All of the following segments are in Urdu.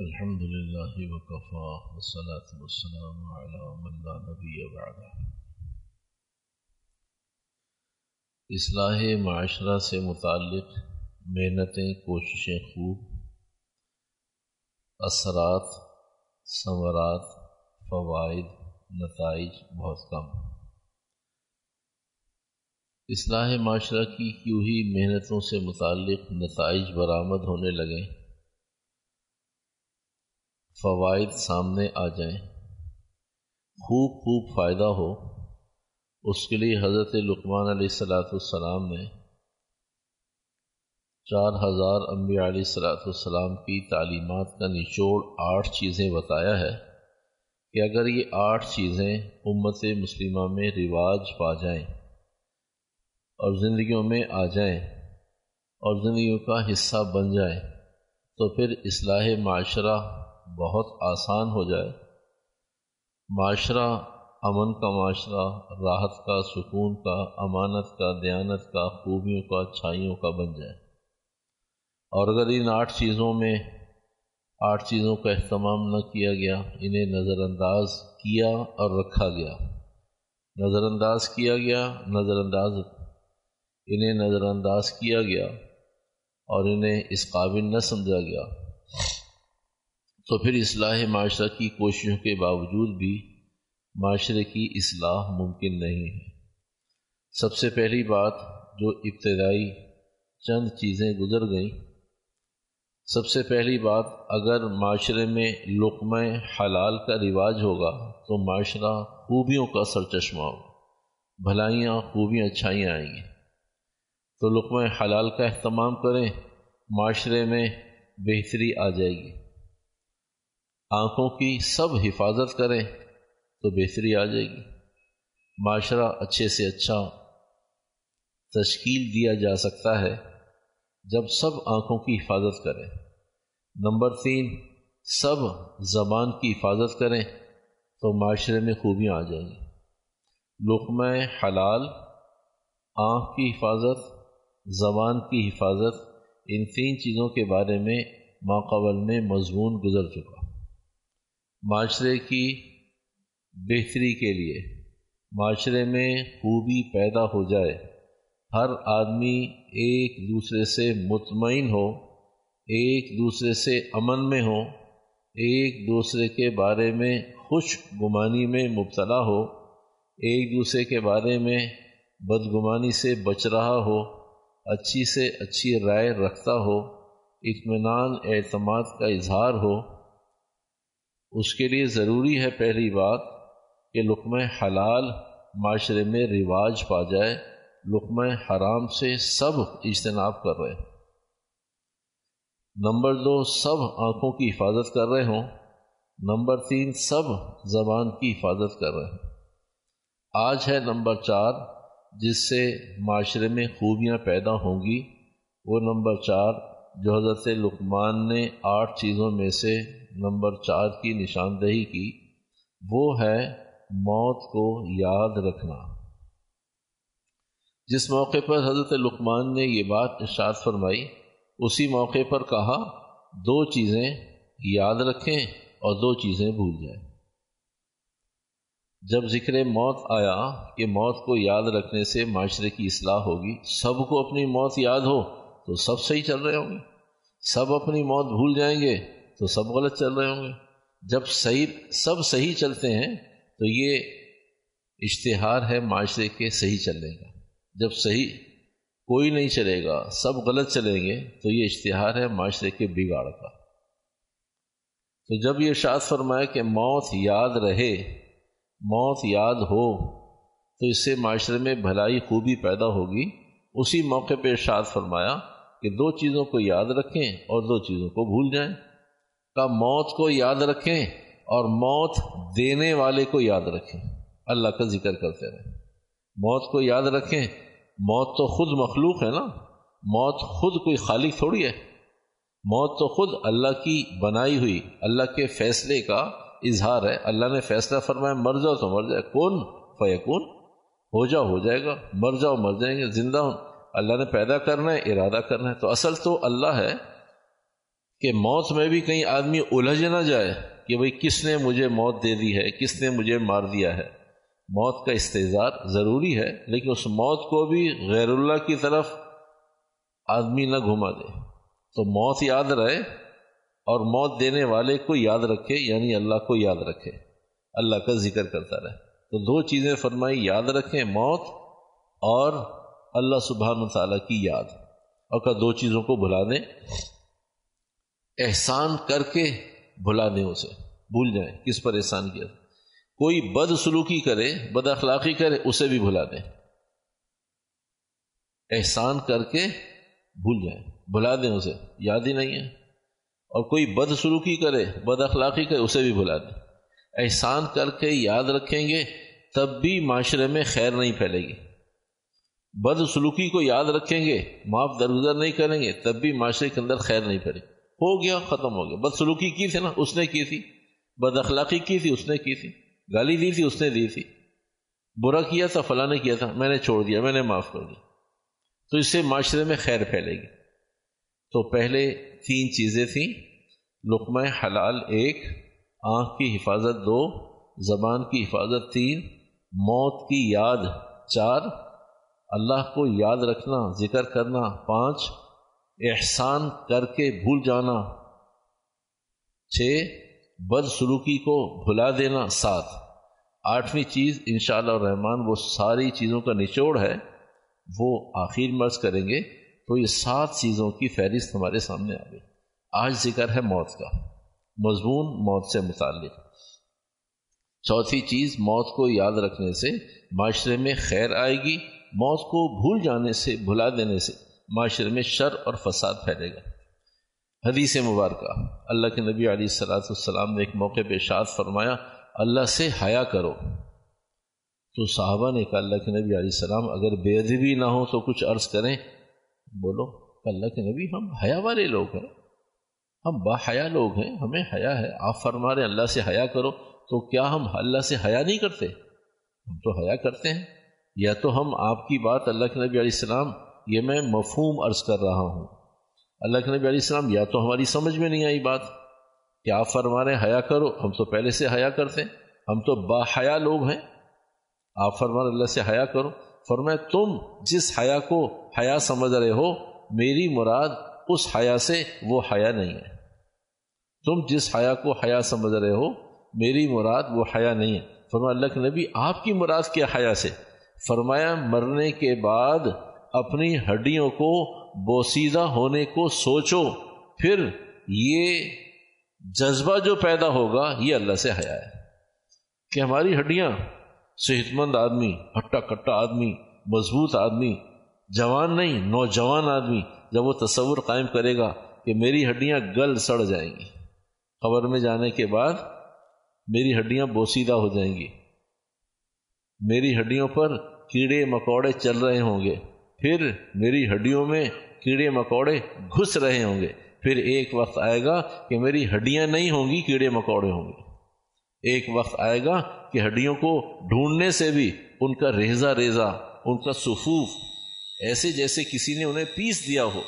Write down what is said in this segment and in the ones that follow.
الحمد لله وكفى والصلاة والسلام على من لا نبي بعده اصلاح معاشرہ سے متعلق محنتیں، کوششیں خوب۔ اثرات، ثمرات، فوائد، نتائج بہت کم۔ اصلاح معاشرہ کی کیوں ہی محنتوں سے متعلق نتائج برآمد ہونے لگیں فوائد سامنے آ جائیں۔ خوب خوب فائدہ ہو۔ اس کے لیے حضرت لقمان علیہ السلاۃ السلام نے چار ہزار انبیاء علیہ السلاۃ السلام کی تعلیمات کا نچوڑ آٹھ چیزیں بتایا ہے کہ اگر یہ آٹھ چیزیں امت مسلمہ میں رواج پا جائیں اور زندگیوں میں آ جائیں اور زندگیوں کا حصہ بن جائیں تو پھر اصلاح معاشرہ بہت آسان ہو جائے۔ معاشرہ امن کا معاشرہ، راحت کا، سکون کا، امانت کا، دیانت کا، خوبیوں کا اچھائیوں کا بن جائے۔ اور اگر ان آٹھ چیزوں میں، آٹھ چیزوں کا اہتمام نہ کیا گیا، انہیں نظر انداز کیا اور رکھا گیا۔ نظر انداز کیا گیا نظر انداز انہیں نظر انداز کیا گیا اور انہیں اس قابل نہ سمجھا گیا۔ تو پھر اصلاح معاشرہ کی کوششوں کے باوجود بھی معاشرے کی اصلاح ممکن نہیں ہے۔ سب سے پہلی بات جو ابتدائی چند چیزیں گزر گئیں۔ سب سے پہلی بات، اگر معاشرے میں لقمہ حلال کا رواج ہوگا تو معاشرہ خوبیوں کا سرچشمہ ہوگا۔ بھلائیاں خوبیاں اچھائیاں آئیں گی۔ تو لقمہ حلال کا اہتمام کریں، معاشرے میں بہتری آ جائے گی۔ آنکھوں کی سب حفاظت کریں تو بہتری آ جائے گی۔ معاشرہ اچھے سے اچھا تشکیل دیا جا سکتا ہے جب سب آنکھوں کی حفاظت کریں۔ نمبر تین، سب زبان کی حفاظت کریں تو معاشرے میں خوبیاں آ جائیں گی۔ لقمہ حلال، آنکھ کی حفاظت، زبان کی حفاظت، ان تین چیزوں کے بارے میں ماقبل میں مضمون گزر چکا۔ معاشرے کی بہتری کے لیے، معاشرے میں خوبی پیدا ہو جائے، ہر آدمی ایک دوسرے سے مطمئن ہو، ایک دوسرے سے امن میں ہو، ایک دوسرے کے بارے میں خوش گمانی میں مبتلا ہو، ایک دوسرے کے بارے میں بدگمانی سے بچ رہا ہو، اچھی سے اچھی رائے رکھتا ہو، اطمینان، اعتماد کا اظہار ہو اس کے لیے ضروری ہے پہلی بات کہ لقمہ حلال معاشرے میں رواج پا جائے، لقمہ حرام سے سب اجتناب کر رہے نمبر دو، سب آنکھوں کی حفاظت کر رہے ہوں۔ نمبر تین، سب زبان کی حفاظت کر رہے ہیں آج ہے نمبر چار، جس سے معاشرے میں خوبیاں پیدا ہوں گی۔ وہ نمبر چار، جو حضرت لقمان نے آٹھ چیزوں میں سے نمبر چار کی نشاندہی کی، وہ ہے موت کو یاد رکھنا۔ جس موقع پر حضرت لقمان نے یہ بات ارشاد فرمائی، اسی موقع پر کہا، دو چیزیں یاد رکھیں اور دو چیزیں بھول جائیں۔ جب ذکر موت آیا کہ موت کو یاد رکھنے سے معاشرے کی اصلاح ہوگی، سب کو اپنی موت یاد ہو تو سب صحیح چل رہے ہوں گے۔ سب اپنی موت بھول جائیں گے۔ تو سب غلط چل رہے ہوں گے۔ جب صحیح، سب صحیح چلتے ہیں تو یہ اشتہار ہے معاشرے کے صحیح چلنے کا۔ جب صحیح کوئی نہیں چلے گا، سب غلط چلیں گے تو یہ اشتہار ہے معاشرے کے بگاڑ کا۔ تو جب یہ شاد فرمائے کہ موت یاد رہے، موت یاد ہو، تو اس سے معاشرے میں بھلائی، خوبی پیدا ہوگی۔ اسی موقع پہ ارشاد فرمایا کہ دو چیزوں کو یاد رکھیں اور دو چیزوں کو بھول جائیں۔ کا موت کو یاد رکھیں اور موت دینے والے کو یاد رکھیں۔ اللہ کا ذکر کرتے رہیں۔ موت کو یاد رکھیں۔ موت تو خود مخلوق ہے نا۔ موت خود کوئی خالق تھوڑی ہے۔ موت تو خود اللہ کی بنائی ہوئی، اللہ کے فیصلے کا اظہار ہے۔ اللہ نے فیصلہ فرمایا، مر جاؤ تو مر جائے۔ کون؟ فیکون۔ ہو جاؤ، ہو جائے گا۔ مر جاؤ، مر جائیں گے۔ زندہ ہوں۔ اللہ نے پیدا کرنا ہے، ارادہ کرنا ہے۔ تو اصل تو اللہ ہے۔ کہ موت میں بھی کہیں آدمی الجھ نہ جائے کہ بھئی کس نے مجھے موت دے دی ہے، کس نے مجھے مار دیا ہے۔ موت کا استظار ضروری ہے، لیکن اس موت کو بھی غیر اللہ کی طرف آدمی نہ گھما دے۔ تو موت یاد رہے اور موت دینے والے کو یاد رکھے یعنی اللہ کو یاد رکھے۔ اللہ کا ذکر کرتا رہے۔ تو دو چیزیں فرمائی، یاد رکھیں موت اور اللہ سبحانہ تعالیٰ کی یاد۔ اور کا دو چیزوں کو بھلا دیں۔ احسان کر کے بھلا دیں اسے، بھول جائیں کس پر احسان کیا۔ کوئی بد سلوکی کرے، بد اخلاقی کرے، اسے بھی بھلا دیں۔ احسان کر کے بھول جائیں، بھلا دیں اسے، یاد ہی نہیں ہے۔ اور کوئی بد سلوکی کرے، بد اخلاقی کرے، اسے بھی بھلا دیں۔ احسان کر کے یاد رکھیں گے، تب بھی معاشرے میں خیر نہیں پھیلے گی۔ بد سلوکی کو یاد رکھیں گے، معاف درگزر نہیں کریں گے، تب بھی معاشرے کے اندر خیر نہیں پھیلے گی۔ ہو گیا، ختم ہو گیا۔ بد سلوکی کی تھی نا، اس نے کی تھی۔ بد اخلاقی کی تھی، اس نے کی تھی۔ گالی دی تھی، اس نے دی تھی۔ برا کیا تھا، فلاں نے کیا تھا۔ میں نے چھوڑ دیا، میں نے معاف کر دیا۔ تو اس سے معاشرے میں خیر پھیلے گی۔ تو پہلے تین چیزیں تھیں۔ لقمہ حلال ایک، آنکھ کی حفاظت دو، زبان کی حفاظت تین، موت کی یاد چار۔ اللہ کو یاد رکھنا، ذکر کرنا پانچ۔ احسان کر کے بھول جانا۔ چھ، بد سلوکی کو بھلا دینا۔ سات، آٹھویں چیز انشاءاللہ اللہ الرحمن وہ ساری چیزوں کا نچوڑ ہے، وہ آخر مرض کریں گے۔ تو یہ سات چیزوں کی فہرست ہمارے سامنے آ گئی۔ آج ذکر ہے موت کا۔ مضمون موت سے متعلق۔ چوتھی چیز موت کو یاد رکھنے سے معاشرے میں خیر آئے گی۔ موت کو بھول جانے سے، بھلا دینے سے۔ معاشرے میں شر اور فساد پھیلے گا۔ حدیث مبارکہ۔ اللہ کے نبی علیہ السلاۃ السلام نے ایک موقع پہ شاد فرمایا، اللہ سے حیا کرو۔ تو صحابہ نے کہا، اللہ کے نبی علیہ السلام، اگر بے ادبی نہ ہو تو کچھ عرض کریں۔ بولو، اللہ کے نبی، ہم حیا والے لوگ ہیں۔ ہم با حیا لوگ ہیں، ہمیں حیا ہے۔ آپ فرما رہے اللہ سے حیا کرو، تو کیا ہم اللہ سے حیا نہیں کرتے؟ ہم تو حیا کرتے ہیں۔ یا تو ہم آپ کی بات اللہ کے نبی علیہ السلام یہ میں مفہوم عرض کر رہا ہوں۔ اللہ کے نبی علیہ السلام، یا تو ہماری سمجھ میں نہیں آئی بات۔ کہ آپ فرما رہے حیا کرو۔ ہم تو پہلے سے حیا کرتے ہیں۔ ہم تو با حیا لوگ ہیں۔ آپ فرما اللہ سے حیا کرو۔ فرمائے تم جس حیا کو حیا سمجھ رہے ہو، میری مراد اس حیا سے وہ حیا نہیں ہے۔ تم جس حیا کو حیا سمجھ رہے ہو، میری مراد وہ حیا نہیں ہے۔ فرمایا، اللہ کے نبی، آپ کی مراد کیا حیا سے؟ فرمایا، مرنے کے بعد اپنی ہڈیوں کو بوسیدہ ہونے کو سوچو، پھر یہ جذبہ جو پیدا ہوگا، یہ اللہ سے حیا ہے۔ کہ ہماری ہڈیاں صحت مند آدمی، ہٹا کٹا آدمی، مضبوط آدمی، جوان نہیں، نوجوان آدمی، جب وہ تصور قائم کرے گا کہ میری ہڈیاں گل سڑ جائیں گی۔ خبر میں جانے کے بعد میری ہڈیاں بوسیدہ ہو جائیں گی۔ میری ہڈیوں پر کیڑے مکوڑے چل رہے ہوں گے۔ پھر میری ہڈیوں میں کیڑے مکوڑے گھس رہے ہوں گے۔ پھر ایک وقت آئے گا کہ میری ہڈیاں نہیں ہوں گی، کیڑے مکوڑے ہوں گے۔ ایک وقت آئے گا کہ ہڈیوں کو ڈھونڈنے سے بھی ان کا ریزا ریزا ان کا سفوف ایسے جیسے کسی نے انہیں پیس دیا ہو۔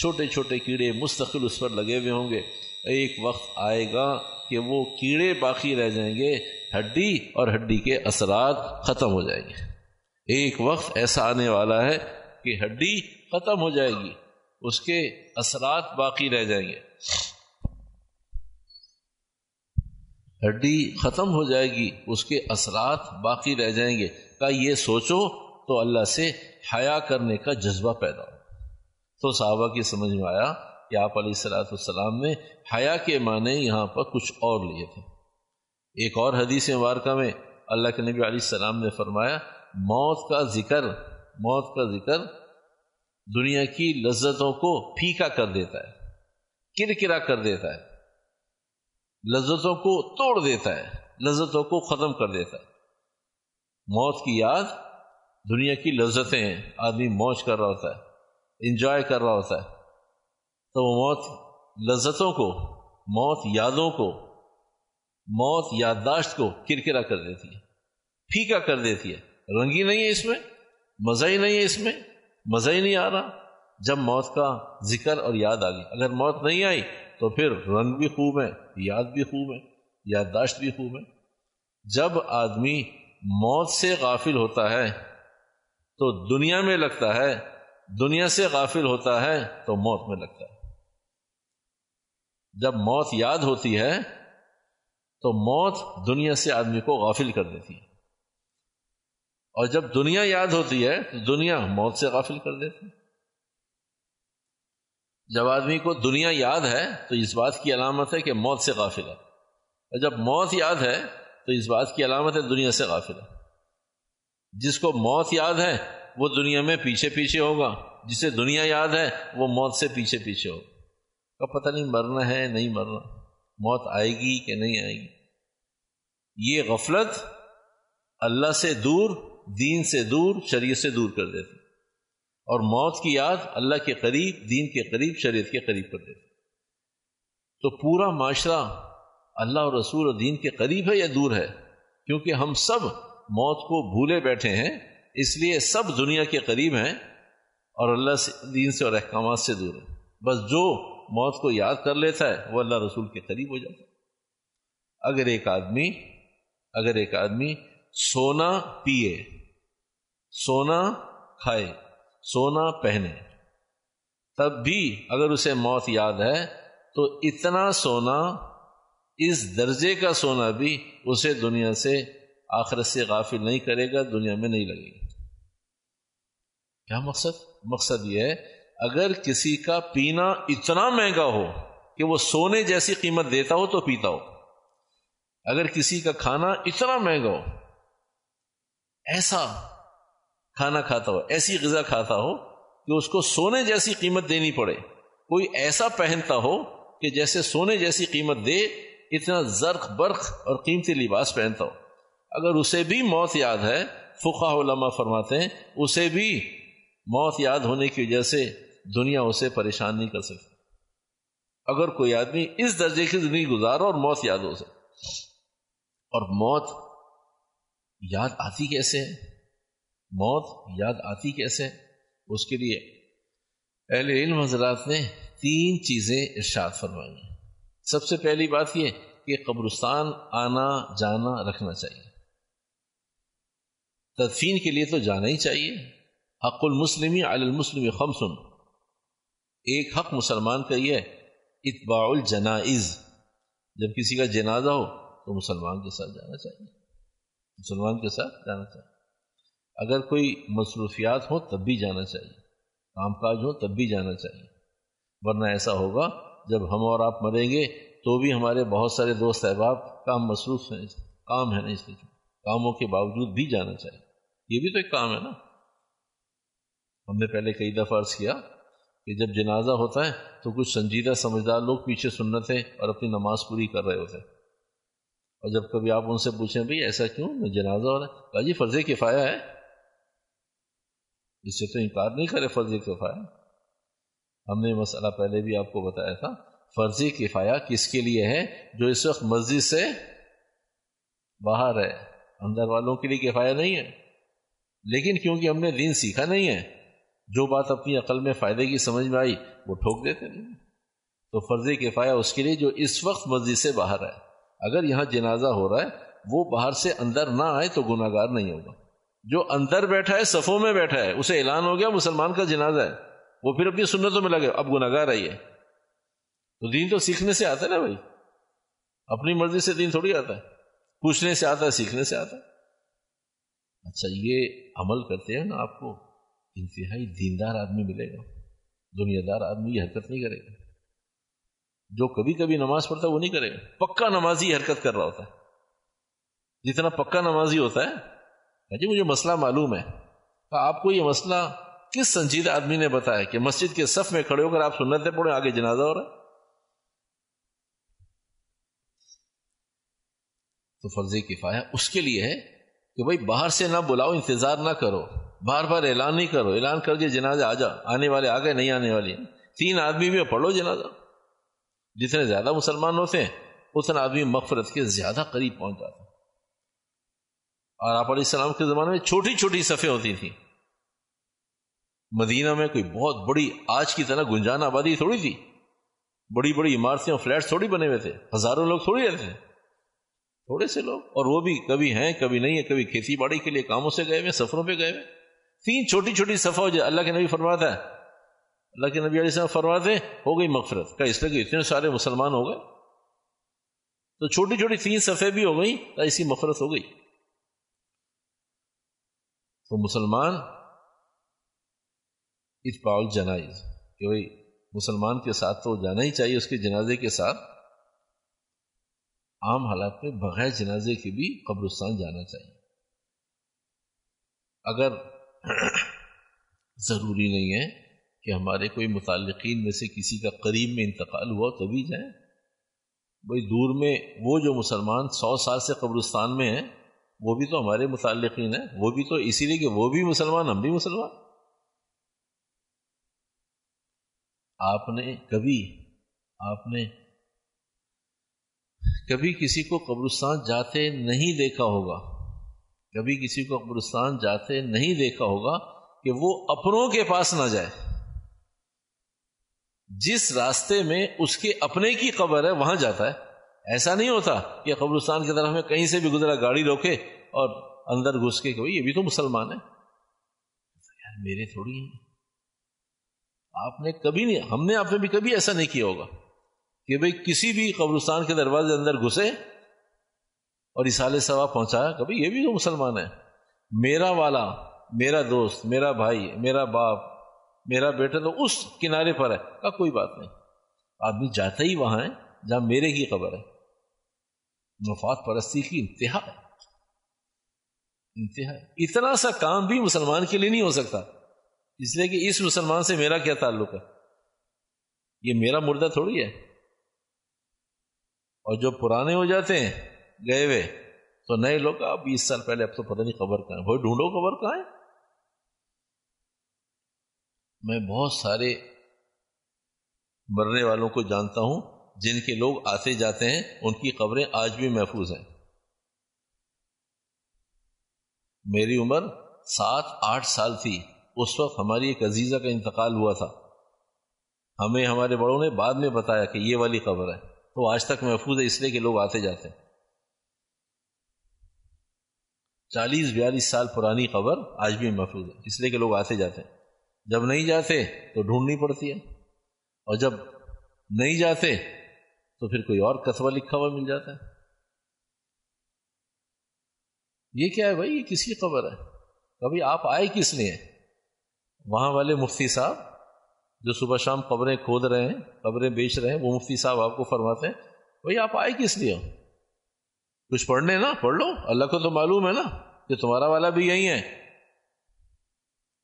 چھوٹے چھوٹے کیڑے مستقل اس پر لگے ہوئے ہوں گے۔ ایک وقت آئے گا کہ وہ کیڑے باقی رہ جائیں گے، ہڈی اور ہڈی کے اثرات ختم ہو جائیں گے۔ ایک وقت ایسا آنے والا ہے کہ ہڈی ختم ہو جائے گی، اس کے اثرات باقی رہ جائیں گے۔ ہڈی ختم ہو جائے گی، اس کے اثرات باقی رہ جائیں گے۔ کا یہ سوچو تو اللہ سے حیا کرنے کا جذبہ پیدا ہو۔ تو صحابہ کی سمجھ میں آیا کہ آپ علیہ السلاۃ السلام نے حیا کے معنی یہاں پر کچھ اور لیے تھے۔ ایک اور حدیث مبارکہ میں اللہ کے نبی علیہ السلام نے فرمایا، موت کا ذکر موت کا ذکر دنیا کی لذتوں کو پھیکا کر دیتا ہے، کرکرا کر دیتا ہے، لذتوں کو توڑ دیتا ہے، لذتوں کو ختم کر دیتا ہے۔ موت کی یاد دنیا کی لذتیں ہیں، آدمی موج کر رہا ہوتا ہے، انجوائے کر رہا ہوتا ہے۔ تو وہ موت لذتوں کو، موت یادوں کو، موت یادداشت کو کرکرا کر دیتی ہے، پھیکا کر دیتی ہے۔ رنگی نہیں ہے اس میں۔ مزہ ہی نہیں ہے اس میں، مزہ ہی نہیں آ رہا۔ جب موت کا ذکر اور یاد آ گئی، اگر موت نہیں آئی تو پھر رنگ بھی خوب ہے، یاد بھی خوب ہے، یادداشت بھی خوب ہے۔ جب آدمی موت سے غافل ہوتا ہے تو دنیا میں لگتا ہے، دنیا سے غافل ہوتا ہے تو موت میں لگتا ہے۔ جب موت یاد ہوتی ہے تو موت دنیا سے آدمی کو غافل کر دیتی ہے۔ اور جب دنیا یاد ہوتی ہے تو دنیا موت سے غافل کر دیتی ہے۔ جب آدمی کو دنیا یاد ہے تو اس بات کی علامت ہے کہ موت سے غافل ہے۔ اور جب موت یاد ہے تو اس بات کی علامت ہے دنیا سے غافل ہے۔ جس کو موت یاد ہے وہ دنیا میں پیچھے پیچھے ہوگا۔ جسے دنیا یاد ہے وہ موت سے پیچھے پیچھے ہوگا۔ کا پتہ نہیں مرنا ہے نہیں مرنا۔ موت آئے گی کہ نہیں آئے گی؟ یہ غفلت اللہ سے دور دین سے دور، شریعت سے دور کر دیتی اور موت کی یاد اللہ کے قریب، دین کے قریب، شریعت کے قریب کر دیتی تو پورا معاشرہ اللہ اور رسول اور دین کے قریب ہے یا دور ہے؟ کیونکہ ہم سب موت کو بھولے بیٹھے ہیں، اس لیے سب دنیا کے قریب ہیں اور اللہ سے، دین سے اور احکامات سے دور ہیں۔ بس جو موت کو یاد کر لیتا ہے، وہ اللہ رسول کے قریب ہو جاتا ہے۔ اگر ایک آدمی، اگر ایک آدمی سونا پیے سونا کھائے، سونا پہنے۔ تب بھی اگر اسے موت یاد ہے، تو اتنا سونا، اس درجے کا سونا بھی اسے دنیا سے، آخرت سے غافل نہیں کرے گا، دنیا میں نہیں لگے گا۔ کیا مقصد؟ مقصد یہ ہے، اگر کسی کا پینا اتنا مہنگا ہو کہ وہ سونے جیسی قیمت دیتا ہو تو پیتا ہو۔ اگر کسی کا کھانا اتنا مہنگا ہو ایسا کھانا کھاتا ہو ایسی غذا کھاتا ہو کہ اس کو سونے جیسی قیمت دینی پڑے۔ کوئی ایسا پہنتا ہو کہ جیسے سونے جیسی قیمت دے، اتنا زرخ برق اور قیمتی لباس پہنتا ہو۔ اگر اسے بھی موت یاد ہے فقہ علماء فرماتے ہیں، اسے بھی موت یاد ہونے کی وجہ سے دنیا اسے پریشان نہیں کر سکتی۔ اگر کوئی آدمی اس درجے کی زندگی گزارو اور موت یاد ہو سکے اور موت یاد آتی کیسے ہے موت یاد آتی کیسے اس کے لیے اہل علم حضرات نے تین چیزیں ارشاد فرمائی ہیں۔ سب سے پہلی بات یہ کہ قبرستان آنا، جانا رکھنا چاہیے۔ تدفین کے لیے تو جانا ہی چاہیے۔ حق المسلمی علی المسلم خمسن۔ ایک حق مسلمان کا یہ اتباع الجنائز۔ جب کسی کا جنازہ ہو تو مسلمان کے ساتھ جانا چاہیے۔ مسلمان کے ساتھ جانا چاہیے۔ اگر کوئی مصروفیات ہو تب بھی جانا چاہیے۔ کام کاج ہو تب بھی جانا چاہیے۔ ورنہ ایسا ہوگا جب ہم اور آپ مریں گے تو بھی ہمارے بہت سارے دوست احباب کام مصروف ہیں، کام ہے نا اس لیے۔ کاموں کے باوجود بھی جانا چاہیے۔ یہ بھی تو ایک کام ہے نا۔ ہم نے پہلے کئی دفعہ عرض کیا کہ جب جنازہ ہوتا ہے تو کچھ سنجیدہ سمجھدار لوگ پیچھے سنتے اور اپنی نماز پوری کر رہے ہوتے اور جب کبھی آپ ان سے پوچھیں بھائی ایسا کیوں؟ جنازہ ہو رہا ہے۔ جی فرض کفایا ہے۔ اس سے تو انکار نہیں کرے فرض کفایا ہم نے مسئلہ پہلے بھی آپ کو بتایا تھا۔ فرضی کفایا کس کے لیے ہے؟ جو اس وقت مسجد سے باہر ہے۔ اندر والوں کے لیے کفایا نہیں ہے۔ لیکن کیونکہ ہم نے دین سیکھا نہیں ہے، جو بات اپنی عقل میں فائدے کی سمجھ میں آئی، وہ ٹھوک دیتے نہیں تو فرض کفایا اس کے لیے جو اس وقت مسجد سے باہر ہے۔ اگر یہاں جنازہ ہو رہا ہے، وہ باہر سے اندر نہ آئے تو گناگار نہیں ہوگا۔ جو اندر بیٹھا ہے، صفوں میں بیٹھا ہے، اسے اعلان ہو گیا، مسلمان کا جنازہ ہے۔ وہ پھر اپنی سنتوں میں لگے، اب گناگار آئی ہے تو دین تو سیکھنے سے آتا ہے نا بھائی۔ اپنی مرضی سے دین تھوڑی آتا ہے۔ پوچھنے سے آتا ہے، سیکھنے سے آتا ہے۔ اچھا یہ عمل کرتے ہیں نا آپ کو، انتہائی دیندار آدمی ملے گا۔ دنیا دار آدمی یہ حرکت نہیں کرے گا۔ جو کبھی کبھی نماز پڑھتا ہے وہ نہیں کرے گا۔ پکا نمازی حرکت کر رہا ہوتا ہے۔ جتنا پکا نمازی ہوتا ہے ہاں جی مجھے مسئلہ معلوم ہے۔ آپ کو یہ مسئلہ کس سنجیدہ آدمی نے بتایا کہ مسجد کے صف میں کھڑے ہو کر آپ سنتے پڑھے آگے جنازہ ہو رہا ہے؟ تو فرضی کفایا اس کے لیے ہے کہ بھائی باہر سے نہ بلاؤ، انتظار نہ کرو۔ بار بار اعلان نہیں کرو۔ اعلان کر کے جنازہ آ جا۔ آنے والے آ گئے، نہیں آنے والی تین آدمی میں پڑھو جنازہ۔ جتنے زیادہ مسلمان ہوتے ہیں، اتنا آدمی مغفرت کے زیادہ قریب پہنچ جاتا اور آپ علیہ السلام کے زمانے میں چھوٹی چھوٹی صفیں ہوتی تھیں۔ مدینہ میں کوئی بہت بڑی آج کی طرح گنجان آبادی تھوڑی تھی۔ بڑی بڑی عمارتیں اور فلیٹ تھوڑی بنے ہوئے تھے۔ ہزاروں لوگ تھوڑی رہتے تھے۔ تھوڑے سے لوگ۔ اور وہ بھی کبھی ہیں، کبھی نہیں ہے کبھی کھیتی باڑی کے لیے کاموں سے گئے ہوئے، سفروں پہ گئے ہوئے۔ تین چھوٹی چھوٹی صفحہ ہو جائے اللہ کے نبی فرماتا ہے اللہ کے نبی علیہ السلام فرماتے ہو گئی مغفرت۔ کا اس لیے کہ اتنے سارے مسلمان ہو گئے۔ تو چھوٹی چھوٹی تین صفحے بھی ہو گئی ایسی مغفرت ہو گئی۔ تو مسلمان اتباع الجنائز کہ بھائی مسلمان کے ساتھ تو جانا ہی چاہیے، اس کے جنازے کے ساتھ۔ عام حالات میں بغیر جنازے کے بھی قبرستان جانا چاہیے۔ اگر ضروری نہیں ہے کہ ہمارے کوئی متعلقین میں سے کسی کا قریب میں انتقال ہوا تبھی جائیں۔ بھائی دور میں وہ جو مسلمان سو سال سے قبرستان میں ہیں، وہ بھی تو ہمارے متعلقین ہیں، وہ بھی تو اسی لیے کہ وہ بھی مسلمان، ہم بھی مسلمان۔ آپ نے کبھی، آپ نے کبھی کسی کو قبرستان جاتے نہیں دیکھا ہوگا، کبھی کسی کو قبرستان جاتے نہیں دیکھا ہوگا کہ وہ اپنوں کے پاس نہ جائے۔ جس راستے میں اس کے اپنے کی قبر ہے، وہاں جاتا ہے۔ ایسا نہیں ہوتا کہ قبرستان کی طرف میں کہیں سے بھی گزرا گاڑی روکے اور اندر گھس کے کہ یہ بھی تو مسلمان ہے۔ یار، میرے تھوڑی ہیں۔ آپ نے کبھی نہیں، ہم نے آپ نے بھی کبھی ایسا نہیں کیا ہوگا کہ بھئی کسی بھی قبرستان کے دروازے اندر گھسے اور اسال ثواب پہنچایا کبھی یہ بھی تو مسلمان ہے۔ میرا والا، میرا دوست، میرا بھائی، میرا باپ میرا بیٹا تو اس کنارے پر ہے۔ کا کوئی بات نہیں۔ آدمی جاتا ہی وہاں ہے، جہاں میرے کی قبر ہے۔ مفاد پرستی کی انتہا ہے۔ انتہا اتنا سا کام بھی مسلمان کے لیے نہیں ہو سکتا۔ اس لیے کہ اس مسلمان سے میرا کیا تعلق ہے؟ یہ میرا مردہ تھوڑی ہے۔ اور جو پرانے ہو جاتے ہیں، گئے ہوئے، تو نئے لوگ، اب بیس سال پہلے، اب تو پتہ نہیں خبر کہاں ہے۔ بھائی، ڈھونڈو خبر کہاں ہے؟ میں بہت سارے مرنے والوں کو جانتا ہوں، جن کے لوگ آتے جاتے ہیں، ان کی قبریں آج بھی محفوظ ہیں۔ میری عمر سات، آٹھ سال تھی۔ اس وقت ہماری ایک عزیزہ کا انتقال ہوا تھا۔ ہمیں، ہمارے بڑوں نے بعد میں بتایا کہ یہ والی قبر ہے۔ تو آج تک محفوظ ہے، اس لیے کہ لوگ آتے جاتے ہیں۔ چالیس، بیالیس سال پرانی قبر آج بھی محفوظ ہے، اس لیے کہ لوگ آتے جاتے ہیں۔ جب نہیں جاتے تو ڈھونڈنی پڑتی ہے اور جب نہیں جاتے تو پھر کوئی اور کسبہ لکھا ہوا مل جاتا ہے۔ یہ کیا ہے بھائی؟ یہ کس کی خبر ہے؟ کبھی آپ آئے کس لیے؟ وہاں والے مفتی صاحب جو صبح شام قبریں کھود رہے ہیں، قبریں بیچ رہے ہیں، وہ مفتی صاحب آپ کو فرماتے ہیں، بھائی آپ آئے کس لیے کچھ پڑھنے نا؟ پڑھ لو، اللہ کو تو معلوم ہے نا کہ تمہارا والا بھی یہی ہے۔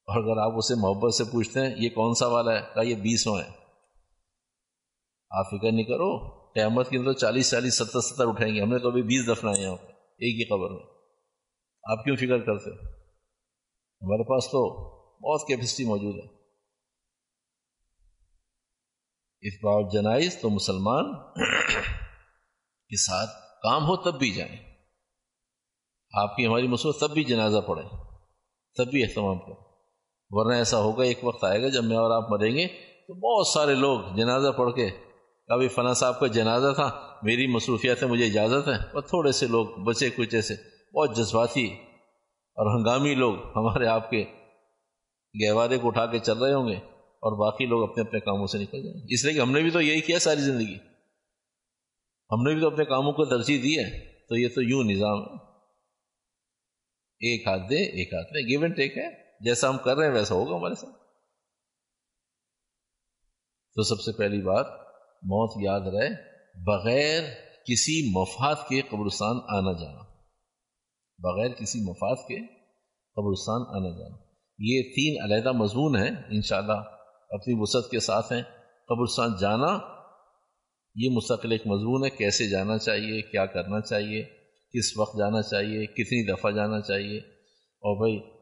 اور اگر آپ اسے محبت سے پوچھتے ہیں، یہ کون سا والا ہے؟ کہا، یہ بیسواں ہے۔ آپ فکر نہیں کرو، قیامت کی تو چالیس چالیس، ستر ستر اٹھائیں گے۔ ہم نے تو ابھی بیس دفنا یہاں پہ ایک ہی خبر میں۔ آپ کیوں فکر کرتے ہمارے پاس تو بہت کیپیسٹی موجود ہے۔ اس بار جنائز تو مسلمان کے ساتھ کام ہو تب بھی جائیں۔ آپ کی ہماری مصروف تب بھی جنازہ پڑے تب بھی اہتمام کریں۔ ورنہ ایسا ہوگا ایک وقت آئے گا جب میں اور آپ مریں گے تو بہت سارے لوگ جنازہ پڑھ کے کبھی فنا صاحب کا جنازہ تھا، میری مصروفیات ہے مجھے اجازت ہے۔ اور تھوڑے سے لوگ بچے کچھ ایسے بہت جذباتی اور ہنگامی لوگ ہمارے آپ کے گہوارے کو اٹھا کے چل رہے ہوں گے اور باقی لوگ اپنے اپنے کاموں سے نکل جائیں گے۔ اس لیے کہ ہم نے بھی تو یہی کیا ساری زندگی۔ ہم نے بھی تو اپنے کاموں کو ترجیح دی ہے۔ تو یہ تو یوں نظام ہے۔ ایک ہاتھ دے، ایک ہاتھ دے گیو اینڈ ٹیک ہے۔ جیسا ہم کر رہے ہیں ویسا ہوگا ہمارے ساتھ۔ تو سب سے پہلی بات، موت یاد رہے، بغیر کسی مفاد کے قبرستان آنا جانا۔ بغیر کسی مفاد کے قبرستان آنا جانا۔ یہ تین علیحدہ مضمون ہیں، انشاءاللہ اپنی وسعت کے ساتھ ہیں۔ قبرستان جانا، یہ مستقل ایک مضمون ہے، کیسے جانا چاہیے، کیا کرنا چاہیے، کس وقت جانا چاہیے، کتنی دفعہ جانا چاہیے۔ اور بھائی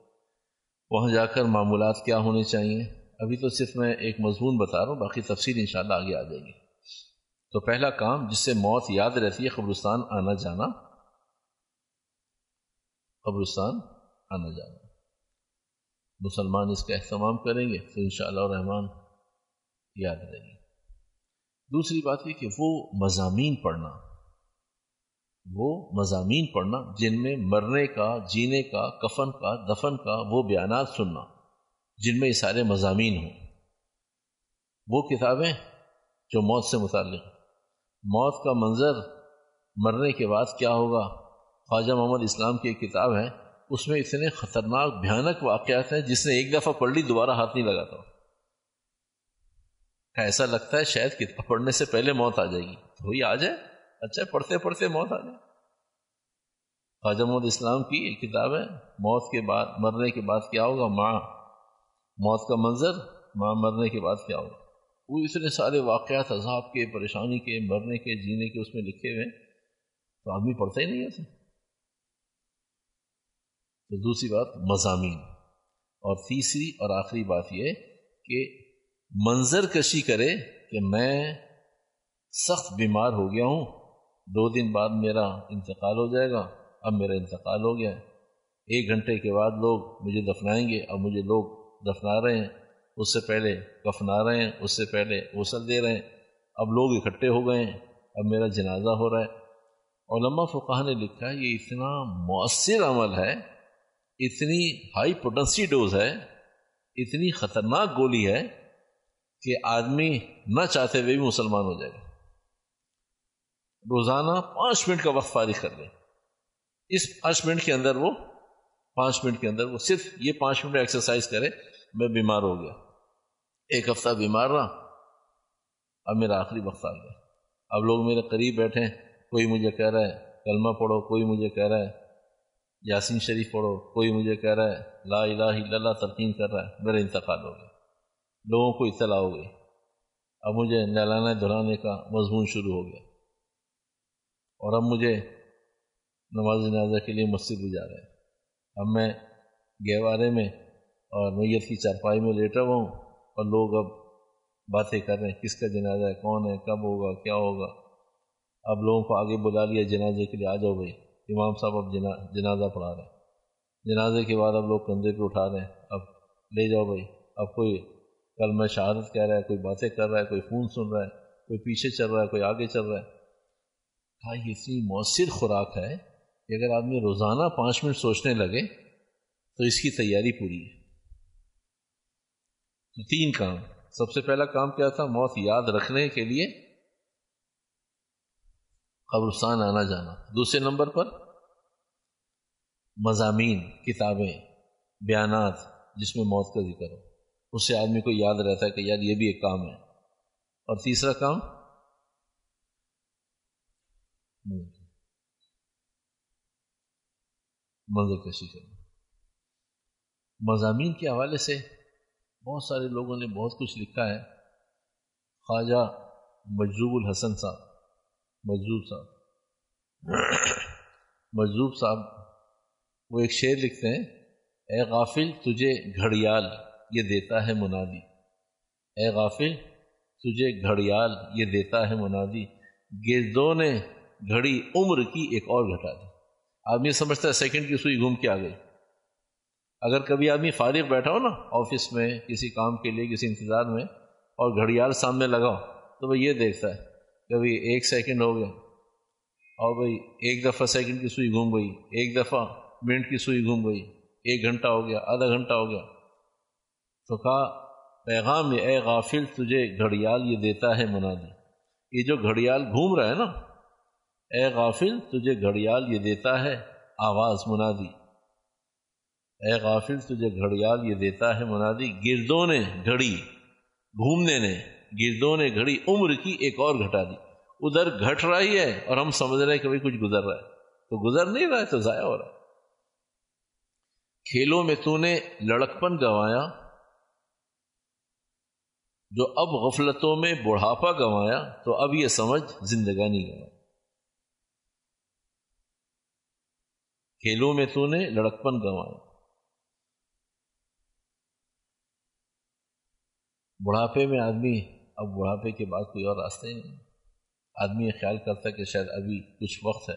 وہاں جا کر معمولات کیا ہونے چاہیے ابھی تو صرف میں ایک مضمون بتا رہا ہوں، باقی تفصیل انشاءاللہ آگے آ جائے گی تو پہلا کام، جس سے موت یاد رہتی ہے، قبرستان آنا جانا۔ قبرستان آنا جانا۔ مسلمان اس کا اہتمام کریں گے، تو انشاءاللہ شاء اللہ رحمان یاد رہے گی دوسری بات یہ کہ وہ مضامین پڑھنا۔ وہ مضامین پڑھنا، جن میں مرنے کا، جینے کا، کفن کا، دفن کا، وہ بیانات سننا، جن میں یہ سارے مضامین ہوں۔ وہ کتابیں جو موت سے متعلق موت کا منظر مرنے کے بعد کیا ہوگا؟ خواجہ محمد اسلام کی ایک کتاب ہے، اس میں اتنے خطرناک، بھیانک واقعات ہیں، جس نے ایک دفعہ پڑھ لی، دوبارہ ہاتھ نہیں لگاتا۔ ایسا لگتا ہے شاید کتاب پڑھنے سے پہلے موت آ جائے گی۔ تو وہی آ جائے۔ اچھا پڑھتے پڑھتے موت آ جائے خواجہ محمد اسلام کی ایک کتاب ہے، موت کے بعد، مرنے کے بعد کیا ہوگا؟ ماں۔ موت کا منظر، ماں مرنے کے بعد کیا ہوگا؟ وہ اتنے سارے واقعات، عذاب کے، پریشانی کے، مرنے کے، جینے کے اس میں لکھے ہوئے ہیں۔ تو آدمی پڑھتا ہی نہیں ایسے تو دوسری بات، مضامین۔ اور تیسری اور آخری بات یہ کہ منظر کشی کرے کہ میں سخت بیمار ہو گیا ہوں۔ دو دن بعد میرا انتقال ہو جائے گا، اب میرا انتقال ہو گیا۔ ایک گھنٹے کے بعد لوگ مجھے دفنائیں گے، اب مجھے لوگ دفنا رہے ہیں۔ اس سے پہلے کفنا رہے ہیں، اس سے پہلے غسل دے رہے ہیں۔ اب لوگ اکٹھے ہو گئے ہیں۔ اب میرا جنازہ ہو رہا ہے۔ علماء فقہ نے لکھا ہے، یہ اتنا مؤثر عمل ہے، اتنی ہائی پوٹنسی ڈوز ہے، اتنی خطرناک گولی ہے کہ آدمی نہ چاہتے ہوئے بھی مسلمان ہو جائے گا۔ روزانہ پانچ منٹ کا وقت فارغ کر لیں اس پانچ منٹ کے اندر وہ پانچ منٹ کے اندر وہ صرف یہ پانچ منٹ ایکسرسائز کرے، میں بیمار ہو گیا۔ ایک ہفتہ بیمار رہا۔ اب میرا آخری وقت آ گیا۔ اب لوگ میرے قریب بیٹھے ہیں۔ کوئی مجھے کہہ رہا ہے، کلمہ پڑھو، کوئی مجھے کہہ رہا ہے۔ یاسین شریف پڑھو، کوئی مجھے کہہ رہا ہے، لا الہ الا اللہ تلقین کر رہا ہے۔ میرا انتقال ہو گیا۔ لوگوں کو اطلاع ہو گئی۔ اب مجھے نہلانا دہرانے کا مضمون شروع ہو گیا۔ اور اب مجھے نماز جنازہ کے لیے مسجد بھی جا رہے ہیں۔ اب میں گہوارے میں اور میت کی چارپائی میں لیٹا ہوا ہوں اور لوگ اب باتیں کر رہے ہیں، کس کا جنازہ ہے، کون ہے، کب ہوگا، کیا ہوگا؟ اب لوگوں کو آگے بلا لیا، جنازے کے لیے آ جاؤ بھائی۔ امام صاحب اب جنازہ پڑھا رہے ہیں۔ جنازے کے بعد اب لوگ کندھے پہ اٹھا رہے ہیں۔ اب لے جاؤ بھائی۔ اب کوئی کل میں شہادت کہہ رہا ہے، کوئی باتیں کر رہا ہے، کوئی فون سن رہا ہے، کوئی پیچھے چل رہا ہے، کوئی آگے چل رہا ہے۔ ہاں یہ اتنی مؤثر خوراک ہے، کہ اگر آدمی روزانہ پانچ منٹ سوچنے لگے، تو اس کی تیاری پوری ہے. تو تین کام۔ سب سے پہلا کام کیا تھا؟ موت یاد رکھنے کے لیے قبرستان آنا جانا۔ دوسرے نمبر پر مضامین، کتابیں، بیانات جس میں موت کا ذکر ہو۔ اس سے آدمی کو یاد رہتا ہے کہ یار یہ بھی ایک کام ہے۔ اور تیسرا کام منظر کشی کرنا۔ مضامین کے حوالے سے بہت سارے لوگوں نے بہت کچھ لکھا ہے۔ خواجہ مجزوب الحسن صاحب مجزوب صاحب۔ مجزوب صاحب، وہ ایک شعر لکھتے ہیں، اے غافل تجھے گھڑیال یہ دیتا ہے منادی۔ اے غافل تجھے گھڑیال یہ دیتا ہے منادی۔ گردوں نے گھڑی عمر کی ایک اور گھٹا دی آدمی سمجھتا ہے سیکنڈ کی سوئی گھوم کے آ گئی۔ اگر کبھی آدمی فارغ بیٹھا ہو نا آفس میں، کسی کام کے لیے، کسی انتظار میں، اور گھڑیال سامنے لگاؤ تو وہ یہ دیکھتا ہے، کبھی ایک سیکنڈ ہو گیا۔ اور بھائی، ایک دفعہ سیکنڈ کی سوئی گھوم گئی، ایک دفعہ منٹ کی سوئی گھوم گئی، ایک گھنٹہ ہو گیا، آدھا گھنٹہ ہو گیا۔ تو کہا، پیغام اے غافل، تجھے گھڑیال یہ دیتا ہے منادی۔ یہ جو گھڑیال گھوم رہا ہے نا اے غافل تجھے گھڑیال یہ دیتا ہے آواز منادی۔ اے غافل تجھے گھڑیال یہ دیتا ہے منادی۔ گردوں نے گھڑی، گھومنے نے گردوں نے گھڑی، عمر کی ایک اور گھٹا دی۔ ادھر گھٹ رہا ہی ہے اور ہم سمجھ رہے ہیں کہ بھائی کچھ گزر رہا ہے۔ تو گزر نہیں رہا ہے تو ضائع ہو رہا ہے۔ کھیلوں میں تو نے لڑکپن گوایا جو اب غفلتوں میں بڑھاپا گوایا تو اب یہ سمجھ زندگانی گوایا کھیلوں میں تو نے لڑکپن گنوایا بڑھاپے میں آدمی، اب بڑھاپے کے بعد کوئی اور راستہ ہی نہیں۔ آدمی یہ خیال کرتا ہے کہ شاید ابھی کچھ وقت ہے۔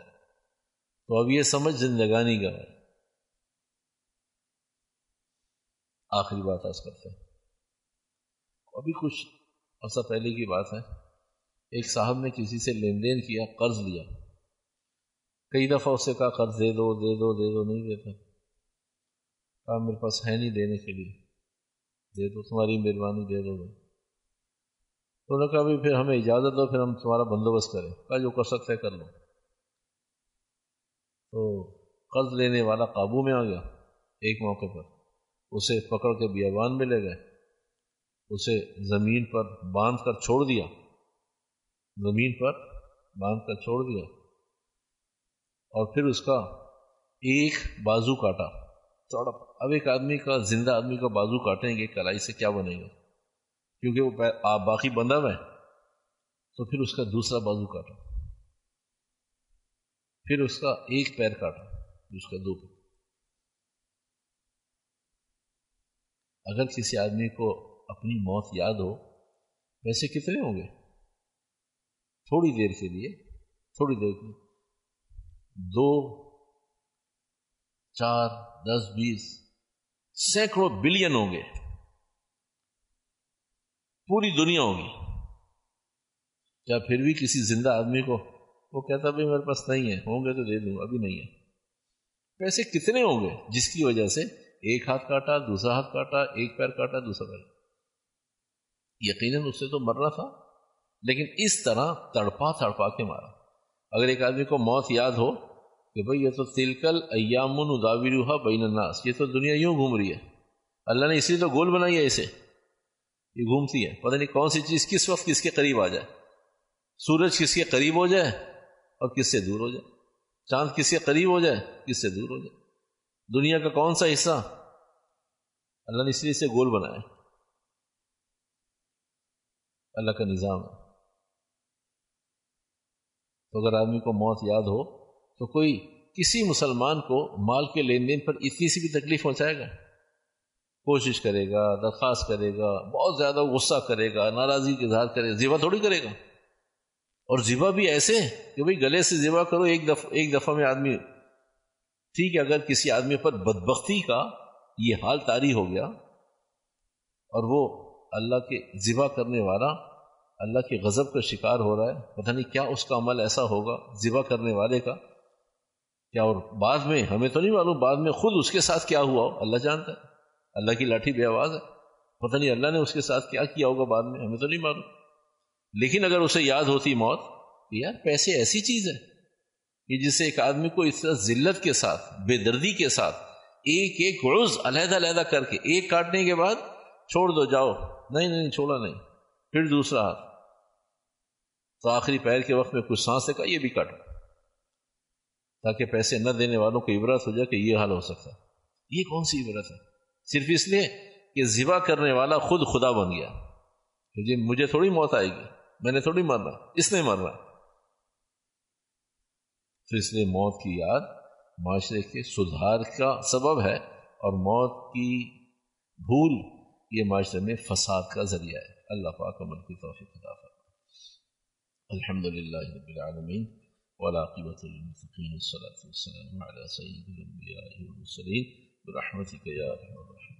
تو اب یہ سمجھ زندگانی گوائی آخری بات آج کرتے ہیں ابھی کچھ عرصہ پہلے کی بات ہے۔ ایک صاحب نے کسی سے لین دین کیا، قرض لیا۔ کئی دفعہ اس سے کہا قرض دے دو دے دو دے دو، نہیں دیتا کہا، میرے پاس ہے نہیں دینے کے لیے۔ دے دو، تمہاری مہربانی دے دو تو انہوں نے کہا بھی پھر ہمیں اجازت دو، پھر ہم تمہارا بندوبست کریں۔ کہا، جو کر سکتے کر لو۔ تو قرض لینے والا قابو میں آ گیا ایک موقع پر۔ اسے پکڑ کے بیابان میں لے گئے۔ اسے زمین پر باندھ کر چھوڑ دیا۔ زمین پر باندھ کر چھوڑ دیا۔ اور پھر اس کا ایک بازو کاٹا۔ چوڑا اب ایک آدمی کا زندہ آدمی کا بازو کاٹیں گے کلائی سے کیا بنے گا؟ کیونکہ وہ باقی بندہ میں۔ تو پھر اس کا دوسرا بازو کاٹا۔ پھر اس کا ایک پیر کاٹا اس کا دو پیر۔ اگر کسی آدمی کو اپنی موت یاد ہو ویسے کتنے ہوں گے؟ تھوڑی دیر کے لیے تھوڑی دیر کے لیے۔ دو، چار، دس، بیس، سینکڑوں بلین ہوں گے۔ پوری دنیا ہوگی کیا پھر بھی کسی زندہ آدمی کو وہ کہتا بھائی میرے پاس نہیں ہے، ہوں گے تو دے دوں، ابھی نہیں ہے۔ پیسے کتنے ہوں گے جس کی وجہ سے ایک ہاتھ کاٹا، دوسرا ہاتھ کاٹا، ایک پیر کاٹا، دوسرا پیر۔ یقیناً اس سے تو مرنا تھا، لیکن اس طرح تڑپا تڑپا کے مارا۔ اگر ایک آدمی کو موت یاد ہو کہ بھائی یہ تو تلکل ایام اداویروہا بین الناس، یہ تو دنیا یوں گھوم رہی ہے۔ اللہ نے اسی تو گول بنائی ہے اسے۔ یہ گھومتی ہے۔ پتہ نہیں کون سی چیز کس وقت کس کے قریب آ جائے۔ سورج کس کے قریب ہو جائے اور کس سے دور ہو جائے۔ چاند کس کے قریب ہو جائے، کس سے دور ہو جائے۔ دنیا کا کون سا حصہ؟ اللہ نے اس لیے سے گول بنایا اللہ کا نظام ہے۔ تو اگر آدمی کو موت یاد ہو تو کوئی کسی مسلمان کو مال کے لین دین پر اتنی سی بھی تکلیف پہنچائے گا؟ کوشش کرے گا، درخواست کرے گا، بہت زیادہ غصہ کرے گا ناراضی کے اظہار کرے گا، ذبح تھوڑی کرے گا۔ اور ذبح بھی ایسے کہ بھائی گلے سے ذبح کرو، ایک دفعہ ایک دفعہ میں آدمی، ٹھیک ہے، اگر کسی آدمی پر بدبختی کا یہ حال تاری ہو گیا اور وہ اللہ کے ذبح کرنے والا اللہ کے غضب کا شکار ہو رہا ہے، پتہ نہیں کیا اس کا عمل ایسا ہوگا، ذبح کرنے والے کا۔ کیا اور بعد میں ہمیں تو نہیں معلوم بعد میں خود اس کے ساتھ کیا ہوا ہو، اللہ جانتا ہے۔ اللہ کی لاٹھی بے آواز ہے۔ پتہ نہیں اللہ نے اس کے ساتھ کیا کیا ہوگا بعد میں، ہمیں تو نہیں معلوم۔ لیکن اگر اسے یاد ہوتی موت یار پیسے ایسی چیز ہے کہ جسے ایک آدمی کو اس طرح ذلت کے ساتھ، بے دردی کے ساتھ ایک ایک عرض علیحدہ علیحدہ کر کے ایک کاٹنے کے بعد چھوڑ دو، جاؤ۔ نہیں نہیں چھوڑا نہیں۔ پھر دوسرا ہاتھ تو آخری پیر کے وقت میں کچھ سانس کا یہ بھی کاٹو۔ تاکہ پیسے نہ دینے والوں کو عبرت ہو جائے کہ یہ حال ہو سکتا ہے۔ یہ کون سی عبرت ہے؟ صرف اس لیے کہ ذبح کرنے والا خود خدا بن گیا۔ کہ جی مجھے تھوڑی موت آئے گی۔ میں نے تھوڑی مرنا۔ اس نے مرنا۔ تو اس لیے موت کی یاد معاشرے کے سدھار کا سبب ہے اور موت کی بھول یہ معاشرے میں فساد کا ذریعہ ہے۔ اللہ پاک عمل کی توفیق الحمد للہ رب العالمین۔ ولاقبۃ المطقین صلاۃ والسلام علی سید الانبیاء والمرسلین برحمتك يا ارحم الراحمين.